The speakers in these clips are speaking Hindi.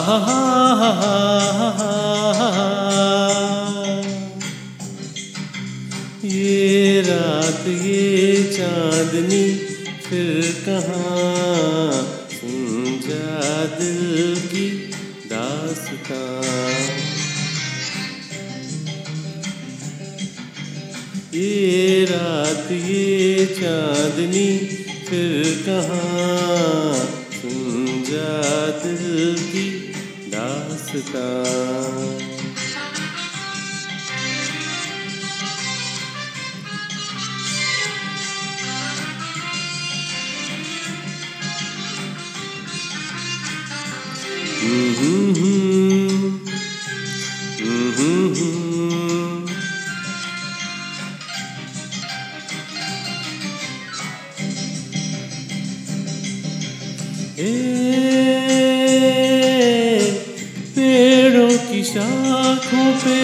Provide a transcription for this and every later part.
ये रात, ये चांदनी, फिर कहाँ? सुन जा दिल की दास्तां। ये रात, ये चांदनी, फिर कहाँ? जा दिल की दास्तां। पेड़ों शाखों पे,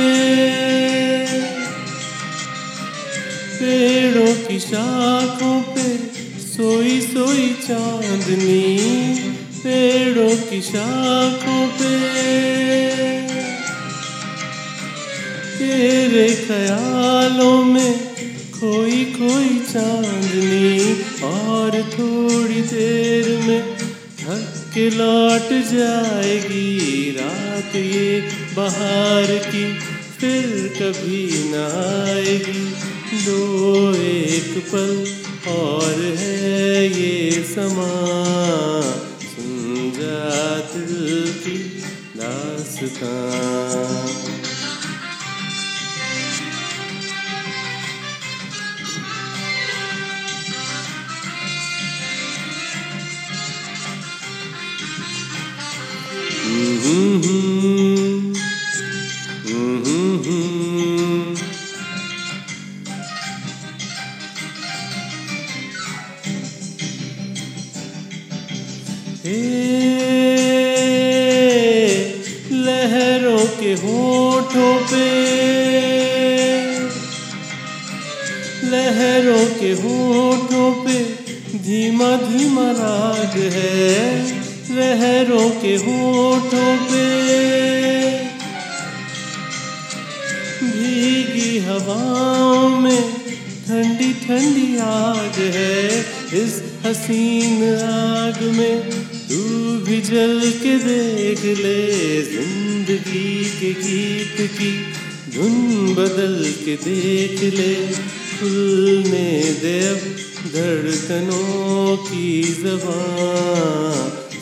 पेड़ों की शाखों पे सोई सोई चांदनी, पेड़ों की शाखों पे। तेरे ख्यालों में खोई खोई चांदनी, और थोड़ी देर में थक के लौट जाएगी रात ये बाहर की, फिर कभी न आएगी। दो एक पल और है ये समा। सुन जा दिल की दास्तां। लहरों के होठों पे लहरों के होठों पे धीमा धीमा राग है। लहरों के होठों पे। भीगी हवाओं में ठंडी ठंडी आग है, इस हसीन आग में तू भी जल के देख ले, ज़िंदगी के गीत की धुन बदल के देख ले। खुलने दे धड़कनों की जबान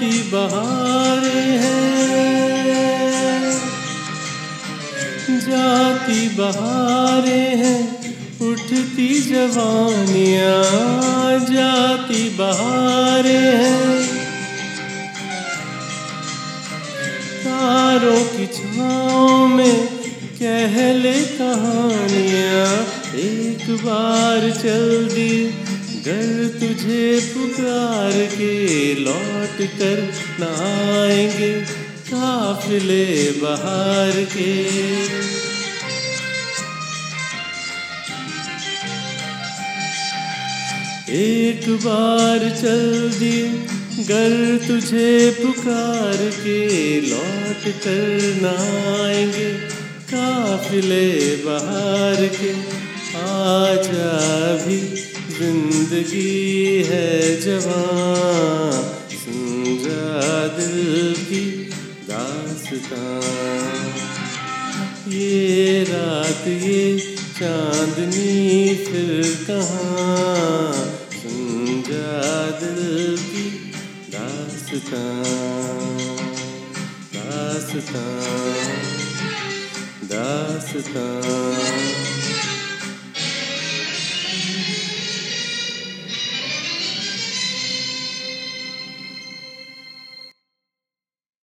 जाती बहार है। जाती बहारें हैं, उठती जवानियाँ, जाती बहारें हैं। तारों की छाँव में कह ले कहानियाँ, एक बार चल दी घर तुझे पुकार के लौट कर न आएँगे काफिले बाहर के। एक बार चल दी घर तुझे पुकार के लौट कर न आएँगे काफिले बाहर के। आजा भी ज़िंदगी है जवान सुन जा दिल की दास्तां ये रात, ये चांदनी फिर कहाँ सुन जा दिल की दास्तां दास्तां दास्तां